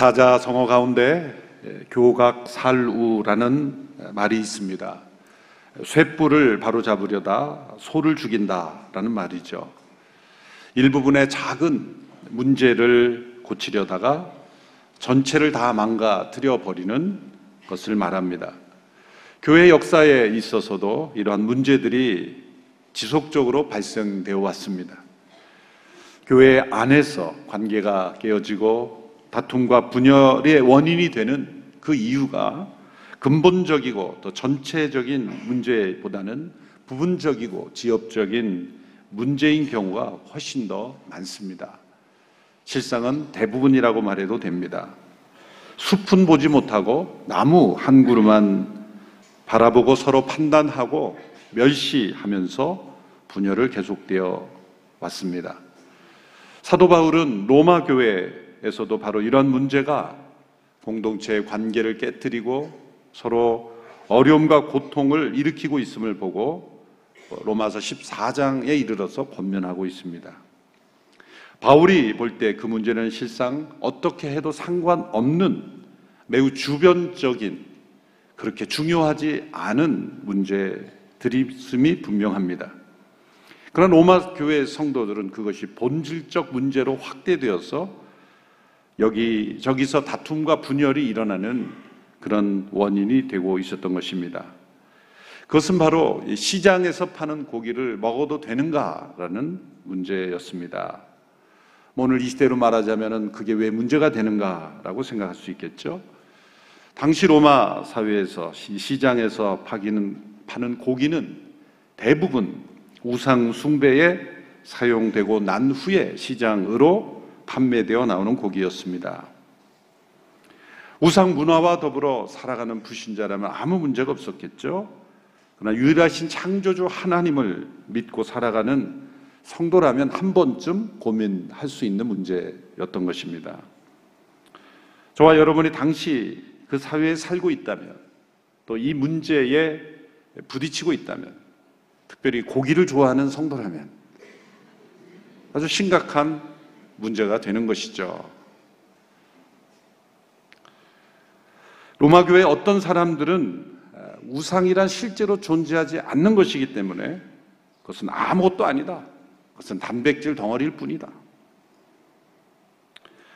사자 성어 가운데 교각살우라는 말이 있습니다. 쇠뿔을 바로 잡으려다 소를 죽인다라는 말이죠. 일부분의 작은 문제를 고치려다가 전체를 다 망가뜨려 버리는 것을 말합니다. 교회 역사에 있어서도 이러한 문제들이 지속적으로 발생되어 왔습니다. 교회 안에서 관계가 깨어지고 다툼과 분열의 원인이 되는 그 이유가 근본적이고 또 전체적인 문제보다는 부분적이고 지역적인 문제인 경우가 훨씬 더 많습니다. 실상은 대부분이라고 말해도 됩니다. 숲은 보지 못하고 나무 한 그루만 바라보고 서로 판단하고 멸시하면서 분열을 계속되어 왔습니다. 사도 바울은 로마 교회 에서도 바로 이런 문제가 공동체의 관계를 깨뜨리고 서로 어려움과 고통을 일으키고 있음을 보고 로마서 14장에 이르러서 권면하고 있습니다. 바울이 볼 때 그 문제는 실상 어떻게 해도 상관없는 매우 주변적인 그렇게 중요하지 않은 문제들이 분명합니다. 그러나 로마 교회 성도들은 그것이 본질적 문제로 확대되어서 여기 저기서 다툼과 분열이 일어나는 그런 원인이 되고 있었던 것입니다. 그것은 바로 시장에서 파는 고기를 먹어도 되는가라는 문제였습니다. 뭐 오늘 이 시대로 말하자면 그게 왜 문제가 되는가라고 생각할 수 있겠죠. 당시 로마 사회에서 시장에서 파기는, 파는 고기는 대부분 우상 숭배에 사용되고 난 후에 시장으로 판매되어 나오는 고기였습니다. 우상 문화와 더불어 살아가는 불신자라면 아무 문제가 없었겠죠. 그러나 유일하신 창조주 하나님을 믿고 살아가는 성도라면 한 번쯤 고민할 수 있는 문제였던 것입니다. 저와 여러분이 당시 그 사회에 살고 있다면 또 이 문제에 부딪히고 있다면 특별히 고기를 좋아하는 성도라면 아주 심각한 문제가 되는 것이죠. 로마 교회 어떤 사람들은 우상이란 실제로 존재하지 않는 것이기 때문에 그것은 아무것도 아니다. 그것은 단백질 덩어리일 뿐이다.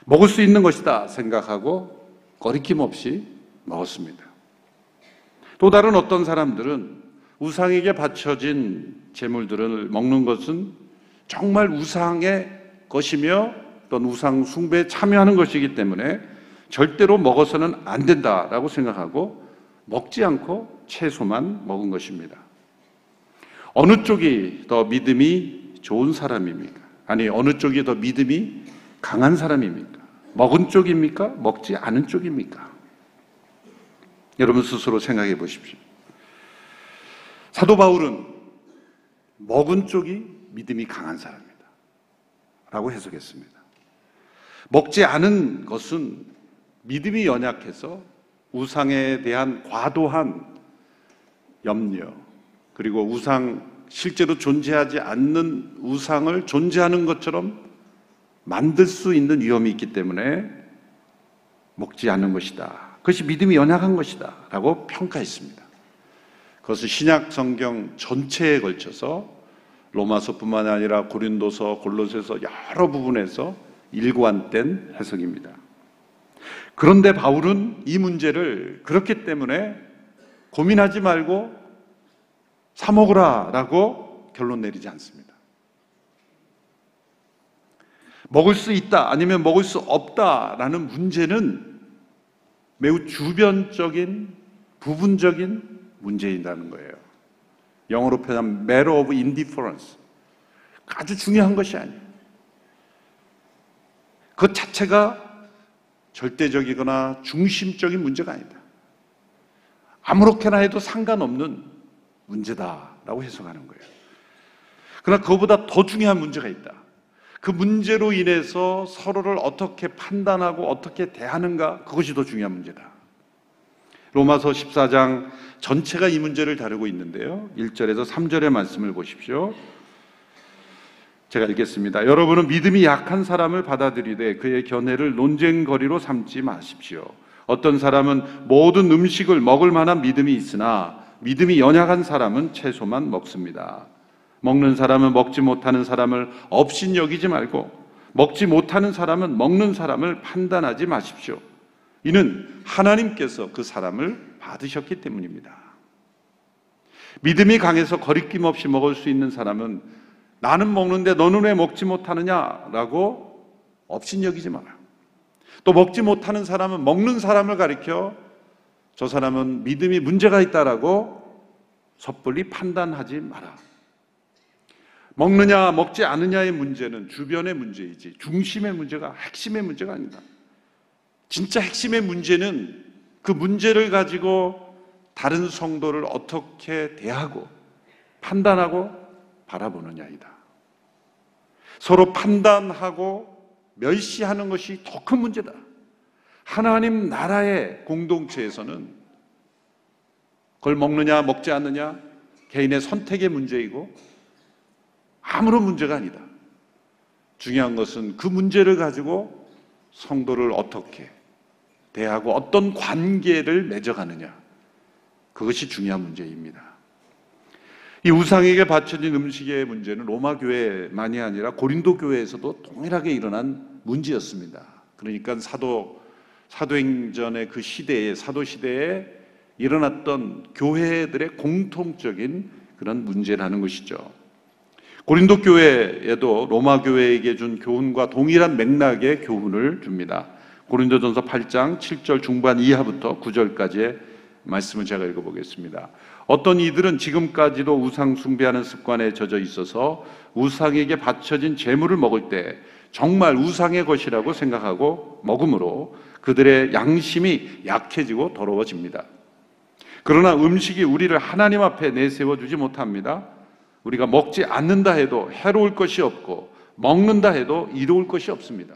먹을 수 있는 것이다 생각하고 거리낌 없이 먹었습니다. 또 다른 어떤 사람들은 우상에게 바쳐진 재물들을 먹는 것은 정말 우상의 것이며 또는 우상 숭배에 참여하는 것이기 때문에 절대로 먹어서는 안 된다라고 생각하고 먹지 않고 채소만 먹은 것입니다. 어느 쪽이 더 믿음이 좋은 사람입니까? 아니, 어느 쪽이 더 믿음이 강한 사람입니까? 먹은 쪽입니까? 먹지 않은 쪽입니까? 여러분 스스로 생각해 보십시오. 사도 바울은 먹은 쪽이 믿음이 강한 사람이다. 라고 해석했습니다. 먹지 않은 것은 믿음이 연약해서 우상에 대한 과도한 염려, 그리고 우상, 실제로 존재하지 않는 우상을 존재하는 것처럼 만들 수 있는 위험이 있기 때문에 먹지 않는 것이다. 그것이 믿음이 연약한 것이다. 라고 평가했습니다. 그것은 신약 성경 전체에 걸쳐서 로마서뿐만 아니라 고린도서, 골로새서 여러 부분에서 일관된 해석입니다. 그런데 바울은 이 문제를 그렇기 때문에 고민하지 말고 사 먹으라 라고 결론 내리지 않습니다. 먹을 수 있다 아니면 먹을 수 없다라는 문제는 매우 주변적인 부분적인 문제이라는 거예요. 영어로 표현하면 matter of indifference. 아주 중요한 것이 아니에요. 그 자체가 절대적이거나 중심적인 문제가 아니다. 아무렇게나 해도 상관없는 문제다라고 해석하는 거예요. 그러나 그보다 더 중요한 문제가 있다. 그 문제로 인해서 서로를 어떻게 판단하고 어떻게 대하는가 그것이 더 중요한 문제다. 로마서 14장 전체가 이 문제를 다루고 있는데요. 1절에서 3절의 말씀을 보십시오. 제가 읽겠습니다. 여러분은 믿음이 약한 사람을 받아들이되 그의 견해를 논쟁거리로 삼지 마십시오. 어떤 사람은 모든 음식을 먹을 만한 믿음이 있으나 믿음이 연약한 사람은 채소만 먹습니다. 먹는 사람은 먹지 못하는 사람을 업신 여기지 말고 먹지 못하는 사람은 먹는 사람을 판단하지 마십시오. 이는 하나님께서 그 사람을 받으셨기 때문입니다. 믿음이 강해서 거리낌 없이 먹을 수 있는 사람은 나는 먹는데 너는 왜 먹지 못하느냐라고 업신여기지 마라. 또 먹지 못하는 사람은 먹는 사람을 가리켜 저 사람은 믿음이 문제가 있다라고 섣불리 판단하지 마라. 먹느냐 먹지 않느냐의 문제는 주변의 문제이지 중심의 문제가 핵심의 문제가 아니다. 진짜 핵심의 문제는 그 문제를 가지고 다른 성도를 어떻게 대하고 판단하고 바라보느냐이다. 서로 판단하고 멸시하는 것이 더 큰 문제다. 하나님 나라의 공동체에서는 그걸 먹느냐 먹지 않느냐 개인의 선택의 문제이고 아무런 문제가 아니다. 중요한 것은 그 문제를 가지고 성도를 어떻게 대하고 어떤 관계를 맺어가느냐. 그것이 중요한 문제입니다. 이 우상에게 바쳐진 음식의 문제는 로마 교회만이 아니라 고린도 교회에서도 동일하게 일어난 문제였습니다. 그러니까 사도 사도행전의 그 시대에 사도 시대에 일어났던 교회들의 공통적인 그런 문제라는 것이죠. 고린도 교회에도 로마 교회에게 준 교훈과 동일한 맥락의 교훈을 줍니다. 고린도전서 8장 7절 중반 이하부터 9절까지의 말씀을 제가 읽어보겠습니다. 어떤 이들은 지금까지도 우상 숭배하는 습관에 젖어 있어서 우상에게 바쳐진 재물을 먹을 때 정말 우상의 것이라고 생각하고 먹음으로 그들의 양심이 약해지고 더러워집니다. 그러나 음식이 우리를 하나님 앞에 내세워 주지 못합니다. 우리가 먹지 않는다 해도 해로울 것이 없고 먹는다 해도 이로울 것이 없습니다.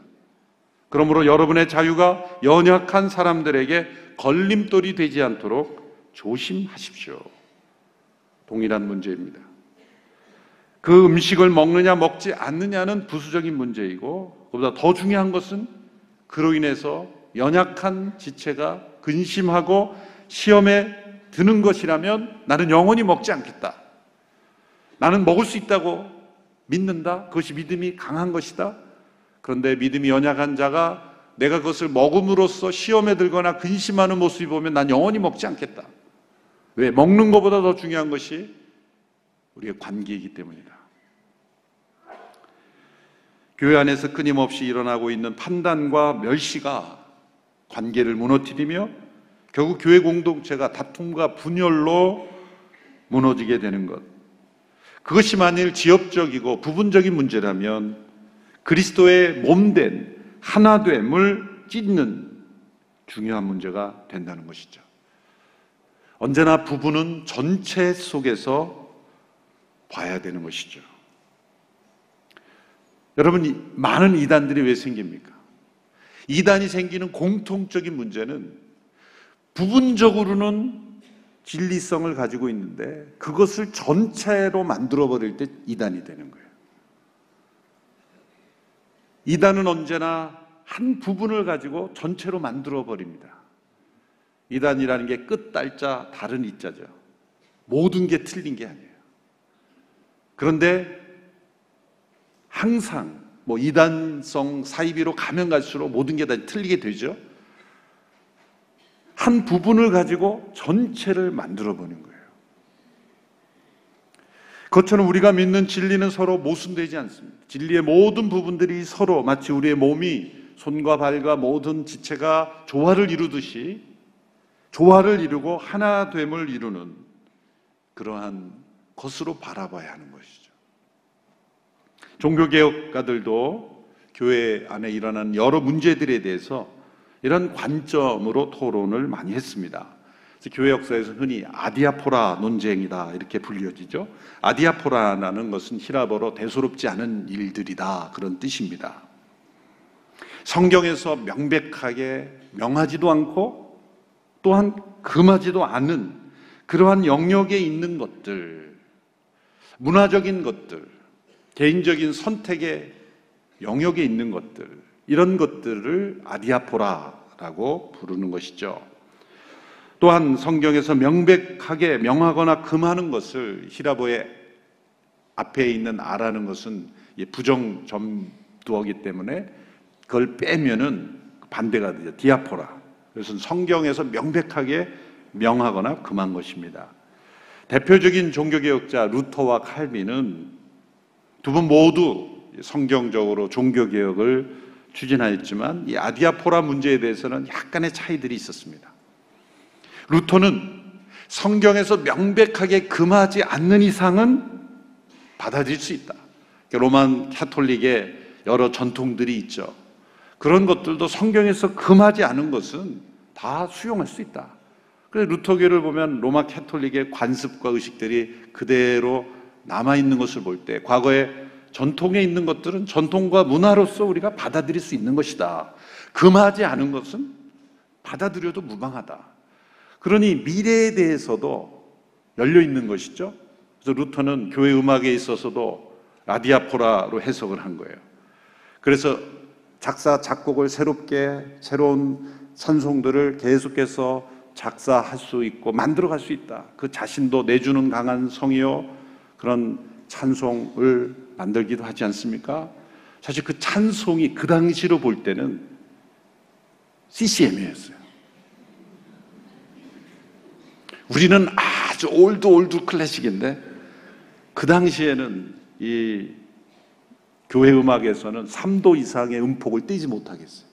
그러므로 여러분의 자유가 연약한 사람들에게 걸림돌이 되지 않도록 조심하십시오. 동일한 문제입니다. 그 음식을 먹느냐 먹지 않느냐는 부수적인 문제이고 그보다 더 중요한 것은 그로 인해서 연약한 지체가 근심하고 시험에 드는 것이라면 나는 영원히 먹지 않겠다. 나는 먹을 수 있다고 믿는다. 그것이 믿음이 강한 것이다. 그런데 믿음이 연약한 자가 내가 그것을 먹음으로써 시험에 들거나 근심하는 모습이 보면 난 영원히 먹지 않겠다. 왜? 먹는 것보다 더 중요한 것이 우리의 관계이기 때문이다. 교회 안에서 끊임없이 일어나고 있는 판단과 멸시가 관계를 무너뜨리며 결국 교회 공동체가 다툼과 분열로 무너지게 되는 것. 그것이 만일 지역적이고 부분적인 문제라면 그리스도의 몸된 하나됨을 찢는 중요한 문제가 된다는 것이죠. 언제나 부부는 전체 속에서 봐야 되는 것이죠. 여러분, 많은 이단들이 왜 생깁니까? 이단이 생기는 공통적인 문제는 부분적으로는 진리성을 가지고 있는데 그것을 전체로 만들어버릴 때 이단이 되는 거예요. 이단은 언제나 한 부분을 가지고 전체로 만들어 버립니다. 이단이라는 게 끝달자 다른 이자죠. 모든 게 틀린 게 아니에요. 그런데 항상 뭐 이단성 사이비로 가면 갈수록 모든 게 다 틀리게 되죠. 한 부분을 가지고 전체를 만들어 보는 거예요. 그것처럼 우리가 믿는 진리는 서로 모순되지 않습니다. 진리의 모든 부분들이 서로 마치 우리의 몸이 손과 발과 모든 지체가 조화를 이루듯이 조화를 이루고 하나됨을 이루는 그러한 것으로 바라봐야 하는 것이죠. 종교개혁가들도 교회 안에 일어난 여러 문제들에 대해서 이런 관점으로 토론을 많이 했습니다. 교회 역사에서 흔히 아디아포라 논쟁이다 이렇게 불려지죠. 아디아포라라는 것은 히라버로 대수롭지 않은 일들이다 그런 뜻입니다. 성경에서 명백하게 명하지도 않고 또한 금하지도 않은 그러한 영역에 있는 것들, 문화적인 것들, 개인적인 선택의 영역에 있는 것들, 이런 것들을 아디아포라라고 부르는 것이죠. 또한 성경에서 명백하게 명하거나 금하는 것을 히라보의 앞에 있는 아라는 것은 부정 점두어기 때문에 그걸 빼면은 반대가 되죠. 디아포라. 그래서 성경에서 명백하게 명하거나 금한 것입니다. 대표적인 종교개혁자 루터와 칼빈은 두 분 모두 성경적으로 종교개혁을 추진하였지만 이 아디아포라 문제에 대해서는 약간의 차이들이 있었습니다. 루터는 성경에서 명백하게 금하지 않는 이상은 받아들일 수 있다. 로만 카톨릭의 여러 전통들이 있죠. 그런 것들도 성경에서 금하지 않은 것은 다 수용할 수 있다. 그래서 루터교를 보면 로마 캐톨릭의 관습과 의식들이 그대로 남아 있는 것을 볼 때 과거에 전통에 있는 것들은 전통과 문화로서 우리가 받아들일 수 있는 것이다. 금하지 않은 것은 받아들여도 무방하다. 그러니 미래에 대해서도 열려 있는 것이죠. 그래서 루터는 교회 음악에 있어서도 라디아포라로 해석을 한 거예요. 그래서 작사 작곡을 새롭게 새로운 찬송들을 계속해서 작사할 수 있고 만들어 갈 수 있다. 그 자신도 내주는 강한 성이요 그런 찬송을 만들기도 하지 않습니까? 사실 그 찬송이 그 당시로 볼 때는 CCM이었어요. 우리는 아주 old old 클래식인데 그 당시에는 이 교회 음악에서는 3도 이상의 음폭을 뛰지 못하겠어요.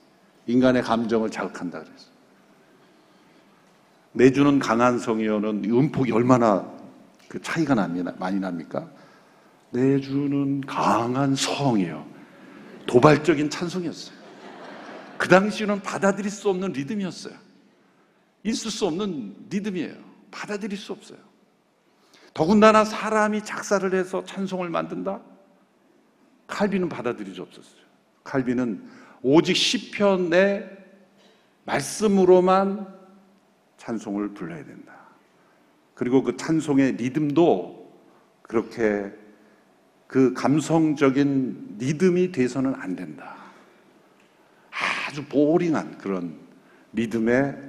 인간의 감정을 자극한다 그래서. 내주는 강한 성이요는 음폭이 얼마나 그 차이가 납니다. 많이 납니까? 내주는 강한 성이요. 도발적인 찬송이었어요. 그 당시에는 받아들일 수 없는 리듬이었어요. 있을 수 없는 리듬이에요. 받아들일 수 없어요. 더군다나 사람이 작사를 해서 찬송을 만든다? 칼비는 받아들일 수 없었어요. 칼비는 오직 시편의 말씀으로만 찬송을 불러야 된다. 그리고 그 찬송의 리듬도 그렇게 그 감성적인 리듬이 돼서는 안 된다. 아주 보링한 그런 리듬의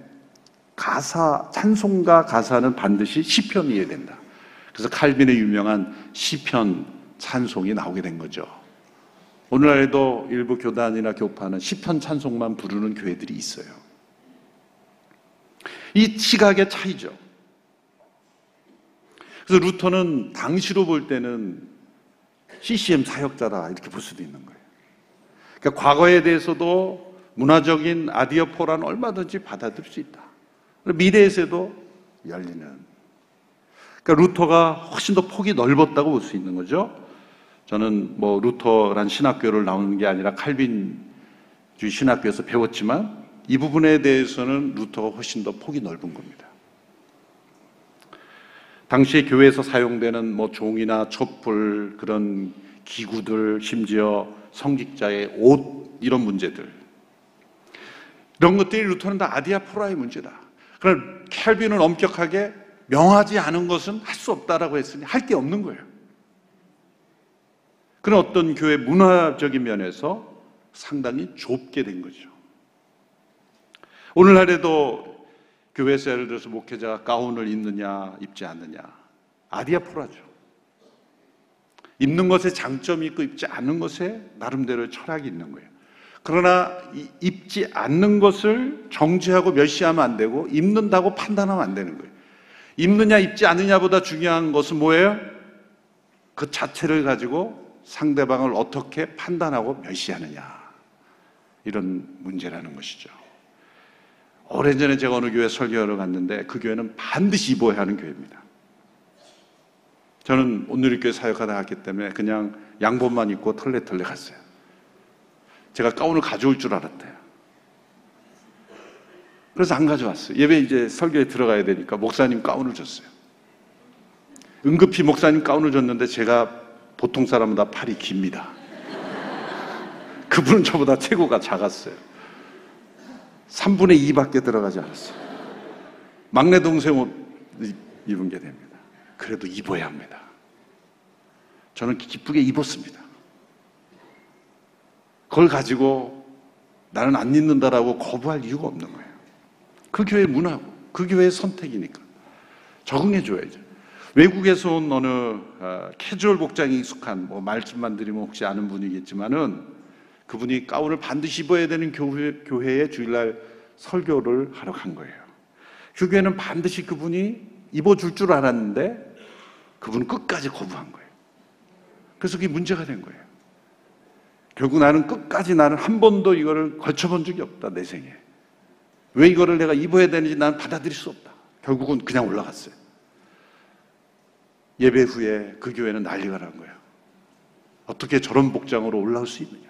가사, 찬송가 가사는 반드시 시편이어야 된다. 그래서 칼빈의 유명한 시편 찬송이 나오게 된 거죠. 오늘날에도 일부 교단이나 교파는 시편 찬송만 부르는 교회들이 있어요. 이 시각의 차이죠. 그래서 루터는 당시로 볼 때는 CCM 사역자다 이렇게 볼 수도 있는 거예요. 그러니까 과거에 대해서도 문화적인 아디어포란 얼마든지 받아들일 수 있다. 미래에서도 열리는. 그러니까 루터가 훨씬 더 폭이 넓었다고 볼 수 있는 거죠. 저는 뭐 루터란 신학교를 나오는 게 아니라 칼빈주의 신학교에서 배웠지만 이 부분에 대해서는 루터가 훨씬 더 폭이 넓은 겁니다. 당시에 교회에서 사용되는 뭐 종이나 촛불 그런 기구들 심지어 성직자의 옷 이런 문제들 이런 것들이 루터는 다 아디아포라의 문제다. 그러나 켈빈은 엄격하게 명하지 않은 것은 할 수 없다라고 했으니 할 게 없는 거예요. 그런 어떤 교회 문화적인 면에서 상당히 좁게 된 거죠. 오늘날에도 교회에서 예를 들어서 목회자가 가운을 입느냐, 입지 않느냐. 아디아포라죠. 입는 것에 장점이 있고 입지 않는 것에 나름대로 철학이 있는 거예요. 그러나 입지 않는 것을 정죄하고 멸시하면 안 되고 입는다고 판단하면 안 되는 거예요. 입느냐 입지 않느냐보다 중요한 것은 뭐예요? 그 자체를 가지고 상대방을 어떻게 판단하고 멸시하느냐. 이런 문제라는 것이죠. 오래전에 제가 어느 교회 설교하러 갔는데 그 교회는 반드시 입어야 하는 교회입니다. 저는 오늘리교회 사역하다 갔기 때문에 그냥 양복만 입고 털레털레 갔어요. 제가 가운을 가져올 줄 알았대요. 그래서 안 가져왔어요. 예배 이제 설교에 들어가야 되니까 목사님 가운을 줬어요. 응급히 목사님 가운을 줬는데 제가 보통 사람보다 팔이 깁니다. 그분은 저보다 체구가 작았어요. 3분의 2밖에 들어가지 않았어요. 막내 동생 옷 입은 게 됩니다. 그래도 입어야 합니다. 저는 기쁘게 입었습니다. 그걸 가지고 나는 안 믿는다라고 거부할 이유가 없는 거예요. 그 교회 문화고 그 교회의 선택이니까 적응해 줘야죠. 외국에서 온 어느 어, 캐주얼 복장에 익숙한 뭐 말씀만 드리면 혹시 아는 분이겠지만은 그분이 가운을 반드시 입어야 되는 교회, 교회에 주일날 설교를 하러 간 거예요. 그 교회는 반드시 그분이 입어줄 줄 알았는데 그분은 끝까지 거부한 거예요. 그래서 그게 문제가 된 거예요. 결국 나는 끝까지 나는 한 번도 이거를 걸쳐본 적이 없다, 내 생에. 왜 이거를 내가 입어야 되는지 나는 받아들일 수 없다. 결국은 그냥 올라갔어요. 예배 후에 그 교회는 난리가 난 거예요. 어떻게 저런 복장으로 올라올 수 있느냐.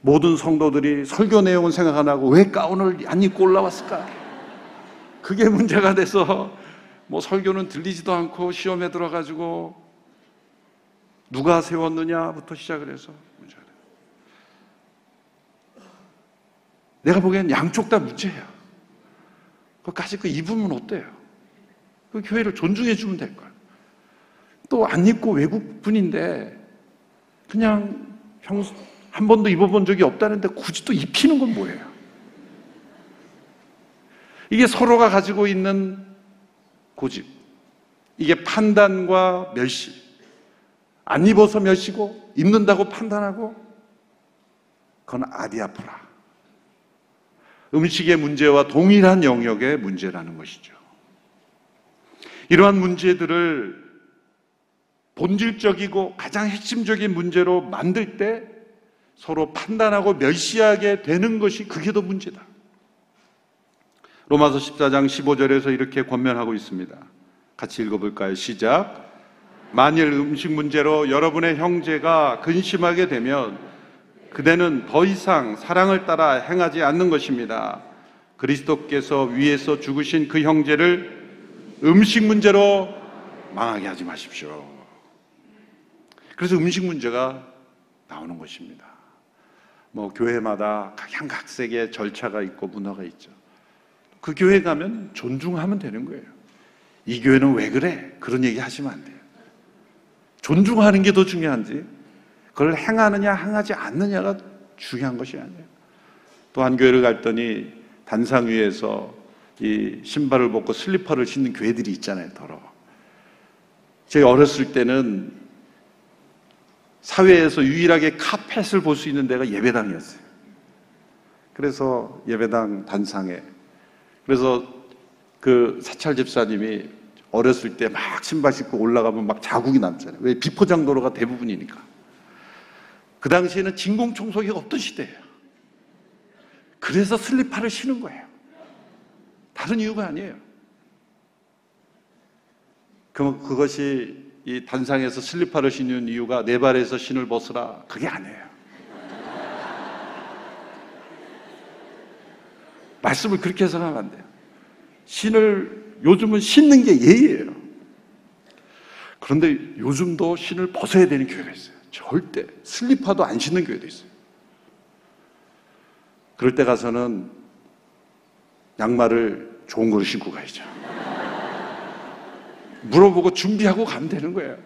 모든 성도들이 설교 내용은 생각 안 하고 왜 가운을 안 입고 올라왔을까? 그게 문제가 돼서 뭐 설교는 들리지도 않고 시험에 들어가지고 누가 세웠느냐부터 시작을 해서 문제가 돼요. 내가 보기엔 양쪽 다 문제야. 그까지 그 입으면 어때요? 그 교회를 존중해 주면 될 거야. 또안 입고 외국 분인데 그냥 평소 한 번도 입어본 적이 없다는데 굳이 또 입히는 건 뭐예요? 이게 서로가 가지고 있는 고집. 이게 판단과 멸시. 안 입어서 멸시고 입는다고 판단하고 그건 아디아프라. 음식의 문제와 동일한 영역의 문제라는 것이죠. 이러한 문제들을 본질적이고 가장 핵심적인 문제로 만들 때 서로 판단하고 멸시하게 되는 것이 그게 더 문제다. 로마서 14장 15절에서 이렇게 권면하고 있습니다. 같이 읽어볼까요? 시작. 만일 음식 문제로 여러분의 형제가 근심하게 되면 그대는 더 이상 사랑을 따라 행하지 않는 것입니다. 그리스도께서 위에서 죽으신 그 형제를 음식 문제로 망하게 하지 마십시오. 그래서 음식 문제가 나오는 것입니다. 뭐 교회마다 각양각색의 절차가 있고 문화가 있죠. 그 교회 가면 존중하면 되는 거예요. 이 교회는 왜 그래? 그런 얘기 하시면 안 돼요. 존중하는 게 더 중요한지 그걸 행하느냐 행하지 않느냐가 중요한 것이 아니에요. 또 한 교회를 갔더니 단상 위에서 이 신발을 벗고 슬리퍼를 신는 교회들이 있잖아요. 더러. 제가 어렸을 때는 사회에서 유일하게 카펫을 볼 수 있는 데가 예배당이었어요. 그래서 예배당 단상에 그래서 그 사찰 집사님이 어렸을 때 막 신발 신고 올라가면 막 자국이 남잖아요. 왜 비포장도로가 대부분이니까. 그 당시에는 진공 청소기가 없던 시대예요. 그래서 슬리퍼를 신은 거예요. 다른 이유가 아니에요. 그, 그것이 이 단상에서 슬리퍼를 신는 이유가 내 발에서 신을 벗으라. 그게 아니에요. 말씀을 그렇게 해석하면 안 돼요. 신을 요즘은 신는 게 예의예요. 그런데 요즘도 신을 벗어야 되는 교회가 있어요. 절대 슬리퍼도 안 신는 교회도 있어요. 그럴 때 가서는 양말을 좋은 거를 신고 가야죠. 물어보고 준비하고 가면 되는 거예요.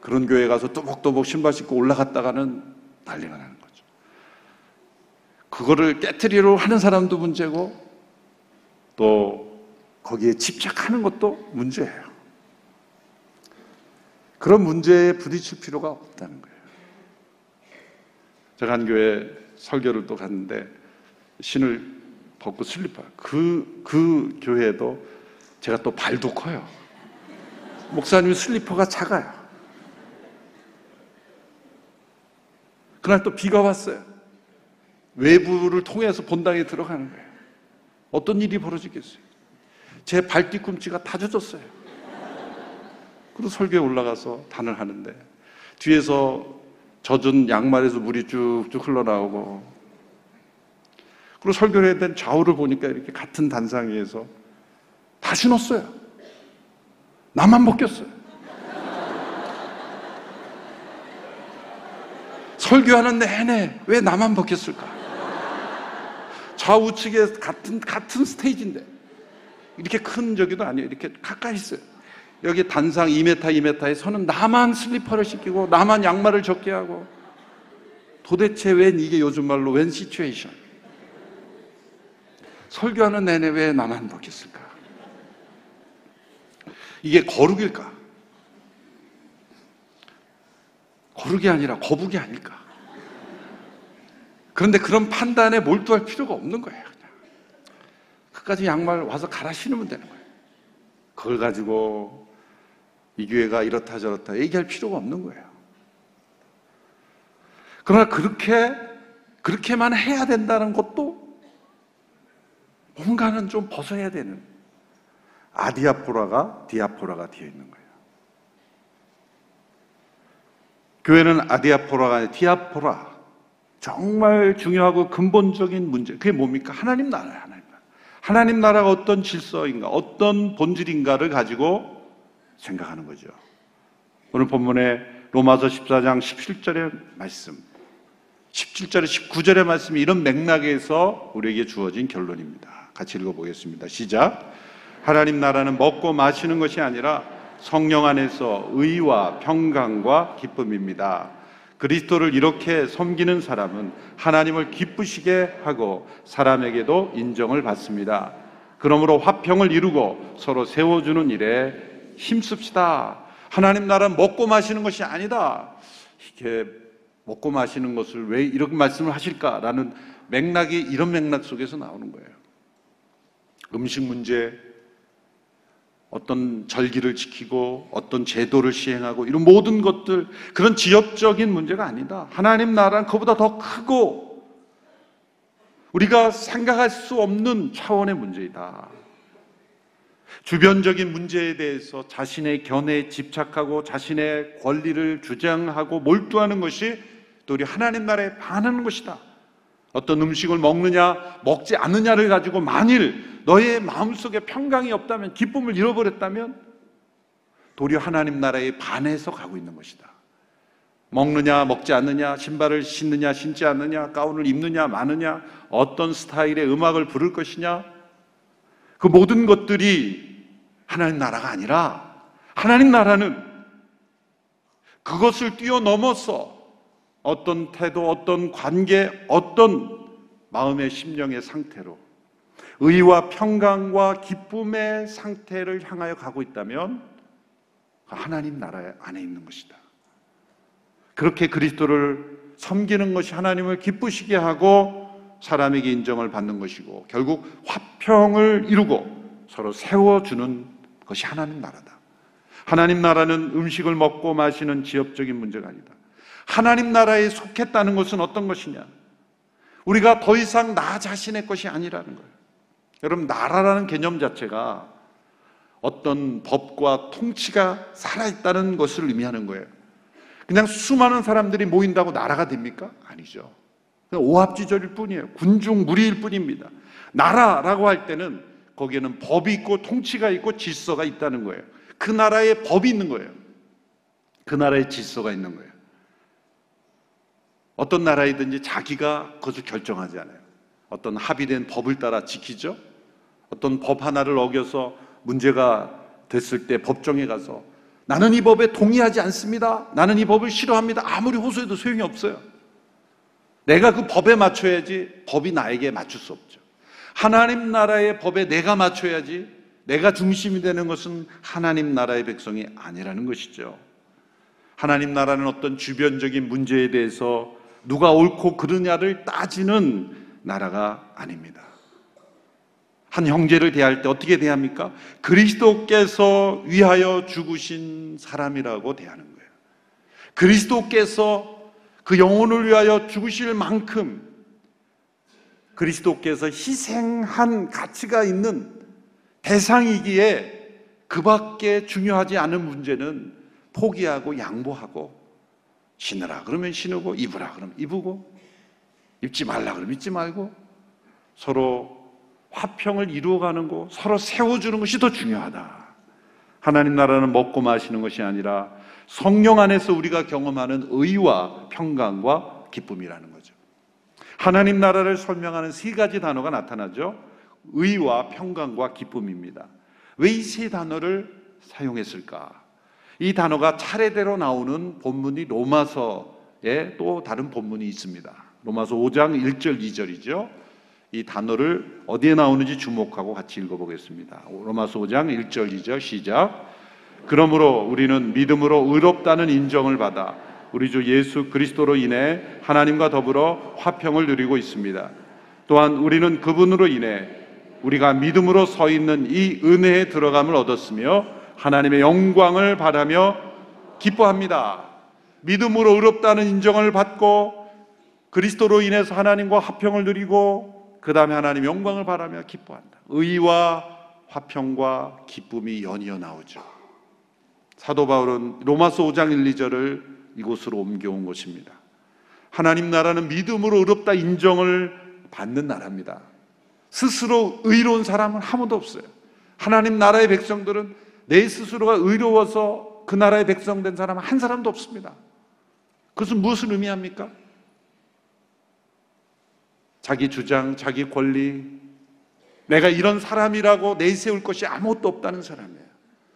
그런 교회 가서 또복또복 신발 신고 올라갔다가는 난리가 나는 거죠. 그거를 깨트리려 하는 사람도 문제고 또 거기에 집착하는 것도 문제예요. 그런 문제에 부딪힐 필요가 없다는 거예요. 제가 한 교회 설교를 또 갔는데 신을 벗고 슬리퍼. 그, 그 교회에도 제가 또 발도 커요. 목사님 슬리퍼가 작아요. 그날 또 비가 왔어요. 외부를 통해서 본당에 들어가는 거예요. 어떤 일이 벌어지겠어요? 제 발 뒤꿈치가 다 젖었어요. 그리고 설교에 올라가서 단을 하는데 뒤에서 젖은 양말에서 물이 쭉쭉 흘러나오고 그리고 설교를 해야 된 좌우를 보니까 이렇게 같은 단상 위에서 다 신었어요. 나만 벗겼어요. 설교하는 내내 왜 나만 벗겼을까? 좌우측에 같은, 같은 스테이지인데. 이렇게 큰 저기도 아니에요. 이렇게 가까이 있어요. 여기 단상 2m, 2m에 서는 나만 슬리퍼를 신기고, 나만 양말을 적게 하고, 도대체 웬 이게 요즘 말로 웬 시츄에이션? 설교하는 내내 왜 나만 먹겠을까? 이게 거룩일까? 거룩이 아니라 거북이 아닐까? 그런데 그런 판단에 몰두할 필요가 없는 거예요. 그냥. 끝까지 양말 와서 갈아 신으면 되는 거예요. 그걸 가지고 이 교회가 이렇다 저렇다 얘기할 필요가 없는 거예요. 그러나 그렇게, 그렇게만 해야 된다는 것도 뭔가는 좀 벗어야 되는 아디아포라가 디아포라가 되어 있는 거예요. 교회는 아디아포라가 아니라 디아포라. 정말 중요하고 근본적인 문제. 그게 뭡니까? 하나님 나라예요, 하나님 나라. 하나님 나라가 어떤 질서인가, 어떤 본질인가를 가지고 생각하는 거죠. 오늘 본문에 로마서 14장 17절의 말씀, 17절에 19절의 말씀이 이런 맥락에서 우리에게 주어진 결론입니다. 같이 읽어보겠습니다. 시작. 하나님 나라는 먹고 마시는 것이 아니라 성령 안에서 의와 평강과 기쁨입니다. 그리스도를 이렇게 섬기는 사람은 하나님을 기쁘시게 하고 사람에게도 인정을 받습니다. 그러므로 화평을 이루고 서로 세워주는 일에 힘씁시다. 하나님 나라는 먹고 마시는 것이 아니다. 이게 먹고 마시는 것을 왜 이렇게 말씀을 하실까라는 맥락이 이런 맥락 속에서 나오는 거예요. 음식 문제, 어떤 절기를 지키고 어떤 제도를 시행하고 이런 모든 것들 그런 지역적인 문제가 아니다. 하나님 나라는 그보다 더 크고 우리가 생각할 수 없는 차원의 문제이다. 주변적인 문제에 대해서 자신의 견해에 집착하고 자신의 권리를 주장하고 몰두하는 것이 또 우리 하나님 나라에 반하는 것이다. 어떤 음식을 먹느냐, 먹지 않느냐를 가지고 만일 너의 마음속에 평강이 없다면, 기쁨을 잃어버렸다면, 도리어 하나님 나라에 반해서 가고 있는 것이다. 먹느냐, 먹지 않느냐, 신발을 신느냐, 신지 않느냐, 가운을 입느냐, 마느냐, 어떤 스타일의 음악을 부를 것이냐, 그 모든 것들이 하나님 나라가 아니라, 하나님 나라는 그것을 뛰어넘어서 어떤 태도, 어떤 관계, 어떤 마음의 심령의 상태로 의와 평강과 기쁨의 상태를 향하여 가고 있다면 하나님 나라 안에 있는 것이다. 그렇게 그리스도를 섬기는 것이 하나님을 기쁘시게 하고 사람에게 인정을 받는 것이고 결국 화평을 이루고 서로 세워주는 것이 하나님 나라다. 하나님 나라는 음식을 먹고 마시는 지역적인 문제가 아니다. 하나님 나라에 속했다는 것은 어떤 것이냐? 우리가 더 이상 나 자신의 것이 아니라는 거예요. 여러분, 나라라는 개념 자체가 어떤 법과 통치가 살아있다는 것을 의미하는 거예요. 그냥 수많은 사람들이 모인다고 나라가 됩니까? 아니죠. 오합지졸일 뿐이에요. 군중 무리일 뿐입니다. 나라라고 할 때는 거기에는 법이 있고 통치가 있고 질서가 있다는 거예요. 그 나라에 법이 있는 거예요. 그 나라에 질서가 있는 거예요. 어떤 나라이든지 자기가 그것을 결정하지 않아요. 어떤 합의된 법을 따라 지키죠. 어떤 법 하나를 어겨서 문제가 됐을 때 법정에 가서 나는 이 법에 동의하지 않습니다. 나는 이 법을 싫어합니다. 아무리 호소해도 소용이 없어요. 내가 그 법에 맞춰야지 법이 나에게 맞출 수 없죠. 하나님 나라의 법에 내가 맞춰야지 내가 중심이 되는 것은 하나님 나라의 백성이 아니라는 것이죠. 하나님 나라는 어떤 주변적인 문제에 대해서 누가 옳고 그르냐를 따지는 나라가 아닙니다. 한 형제를 대할 때 어떻게 대합니까? 그리스도께서 위하여 죽으신 사람이라고 대하는 거예요. 그리스도께서 그 영혼을 위하여 죽으실 만큼 그리스도께서 희생한 가치가 있는 대상이기에 그 밖에 중요하지 않은 문제는 포기하고 양보하고 신으라 그러면 신으고 입으라 그러면 입고 입지 말라 그러면 입지 말고 서로 화평을 이루어가는 거, 서로 세워주는 것이 더 중요하다. 하나님 나라는 먹고 마시는 것이 아니라 성령 안에서 우리가 경험하는 의와 평강과 기쁨이라는 거죠. 하나님 나라를 설명하는 세 가지 단어가 나타나죠. 의와 평강과 기쁨입니다. 왜 이 세 단어를 사용했을까? 이 단어가 차례대로 나오는 본문이 로마서 또 다른 본문이 있습니다. 로마서 5장 1절 2절이죠. 이 단어를 어디에 나오는지 주목하고 같이 읽어보겠습니다. 로마서 5장 1절 2절 시작. 그러므로 우리는 믿음으로 의롭다는 인정을 받아 우리 주 예수 그리스도로 인해 하나님과 더불어 화평을 누리고 있습니다. 또한 우리는 그분으로 인해 우리가 믿음으로 서 있는 이 은혜에 들어감을 얻었으며 하나님의 영광을 바라며 기뻐합니다. 믿음으로 의롭다는 인정을 받고 그리스도로 인해서 하나님과 화평을 누리고 그 다음에 하나님 영광을 바라며 기뻐한다. 의와 화평과 기쁨이 연이어 나오죠. 사도 바울은 로마서 5장 1, 2절을 이곳으로 옮겨온 것입니다. 하나님 나라는 믿음으로 의롭다 인정을 받는 나라입니다. 스스로 의로운 사람은 아무도 없어요. 하나님 나라의 백성들은 내 스스로가 의로워서 그 나라의 백성 된 사람은 한 사람도 없습니다. 그것은 무엇을 의미합니까? 자기 주장, 자기 권리, 내가 이런 사람이라고 내세울 것이 아무것도 없다는 사람이에요.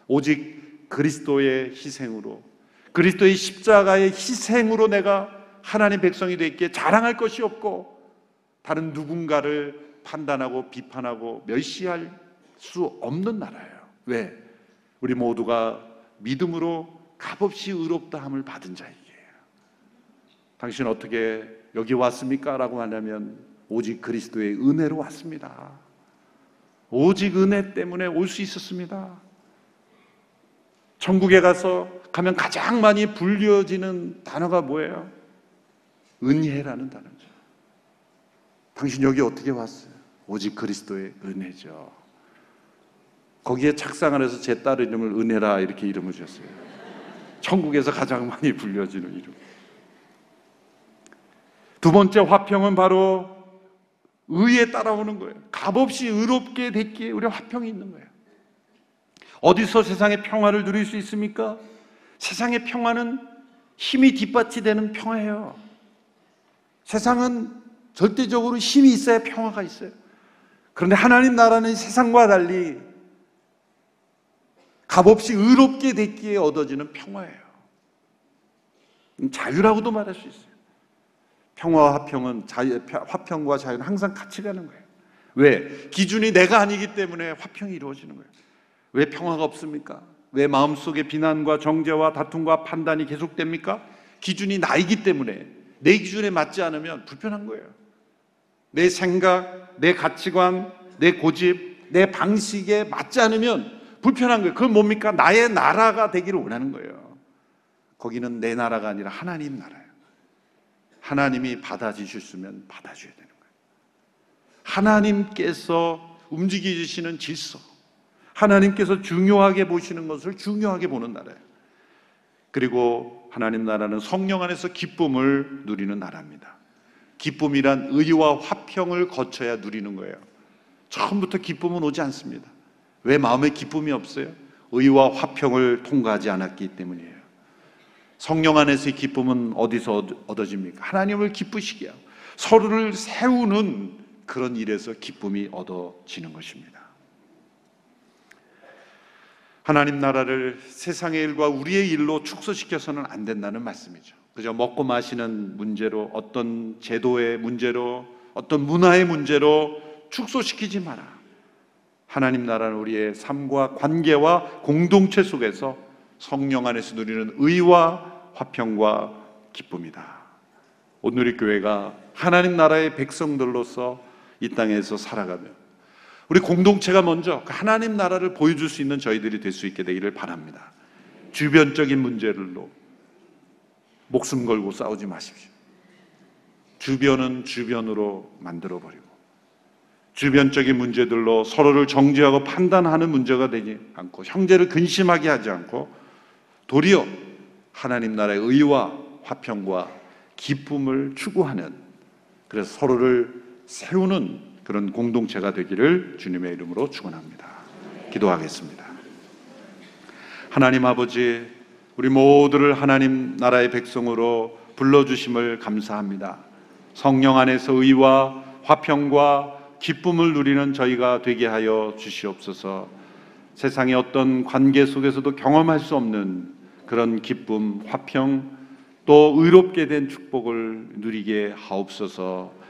오직 그리스도의 희생으로, 그리스도의 십자가의 희생으로 내가 하나님 백성이 되기에 자랑할 것이 없고, 다른 누군가를 판단하고 비판하고 멸시할 수 없는 나라예요. 왜? 우리 모두가 믿음으로 값없이 의롭다 함을 받은 자이기에 당신 어떻게 여기 왔습니까? 라고 하냐면 오직 그리스도의 은혜로 왔습니다. 오직 은혜 때문에 올 수 있었습니다. 천국에 가서 가면 가장 많이 불려지는 단어가 뭐예요? 은혜라는 단어죠. 당신 여기 어떻게 왔어요? 오직 그리스도의 은혜죠. 거기에 착상 안에서 제 딸 이름을 은혜라 이렇게 이름을 주셨어요. 천국에서 가장 많이 불려지는 이름. 두 번째 화평은 바로 의에 따라오는 거예요. 값없이 의롭게 됐기에 우리 화평이 있는 거예요. 어디서 세상의 평화를 누릴 수 있습니까? 세상의 평화는 힘이 뒷받치되는 평화예요. 세상은 절대적으로 힘이 있어야 평화가 있어요. 그런데 하나님 나라는 세상과 달리 값없이 의롭게 됐기에 얻어지는 평화예요. 자유라고도 말할 수 있어요. 평화와 화평은 자유, 화평과 자유는 항상 같이 가는 거예요. 왜? 기준이 내가 아니기 때문에 화평이 이루어지는 거예요. 왜 평화가 없습니까? 왜 마음속에 비난과 정죄와 다툼과 판단이 계속됩니까? 기준이 나이기 때문에 내 기준에 맞지 않으면 불편한 거예요. 내 생각, 내 가치관, 내 고집, 내 방식에 맞지 않으면 불편한 거예요. 그건 뭡니까? 나의 나라가 되기를 원하는 거예요. 거기는 내 나라가 아니라 하나님 나라예요. 하나님이 받아주셨으면 받아줘야 되는 거예요. 하나님께서 움직이시는 질서, 하나님께서 중요하게 보시는 것을 중요하게 보는 나라예요. 그리고 하나님 나라는 성령 안에서 기쁨을 누리는 나라입니다. 기쁨이란 의와 화평을 거쳐야 누리는 거예요. 처음부터 기쁨은 오지 않습니다. 왜 마음에 기쁨이 없어요? 의와 화평을 통과하지 않았기 때문이에요. 성령 안에서의 기쁨은 어디서 얻어집니까? 하나님을 기쁘시게 하고 서로를 세우는 그런 일에서 기쁨이 얻어지는 것입니다. 하나님 나라를 세상의 일과 우리의 일로 축소시켜서는 안 된다는 말씀이죠. 그저 먹고 마시는 문제로 어떤 제도의 문제로 어떤 문화의 문제로 축소시키지 마라. 하나님 나라는 우리의 삶과 관계와 공동체 속에서 성령 안에서 누리는 의와 화평과 기쁨이다. 오늘 의 교회가 하나님 나라의 백성들로서 이 땅에서 살아가며 우리 공동체가 먼저 그 하나님 나라를 보여줄 수 있는 저희들이 될 수 있게 되기를 바랍니다. 주변적인 문제들로 목숨 걸고 싸우지 마십시오. 주변은 주변으로 만들어 버리고 주변적인 문제들로 서로를 정죄하고 판단하는 문제가 되지 않고 형제를 근심하게 하지 않고 도리어 하나님 나라의 의와 화평과 기쁨을 추구하는 그래서 서로를 세우는 그런 공동체가 되기를 주님의 이름으로 축원합니다. 기도하겠습니다. 하나님 아버지 우리 모두를 하나님 나라의 백성으로 불러 주심을 감사합니다. 성령 안에서 의와 화평과 기쁨을 누리는 저희가 되게 하여 주시옵소서. 세상의 어떤 관계 속에서도 경험할 수 없는 그런 기쁨, 화평, 또 의롭게 된 축복을 누리게 하옵소서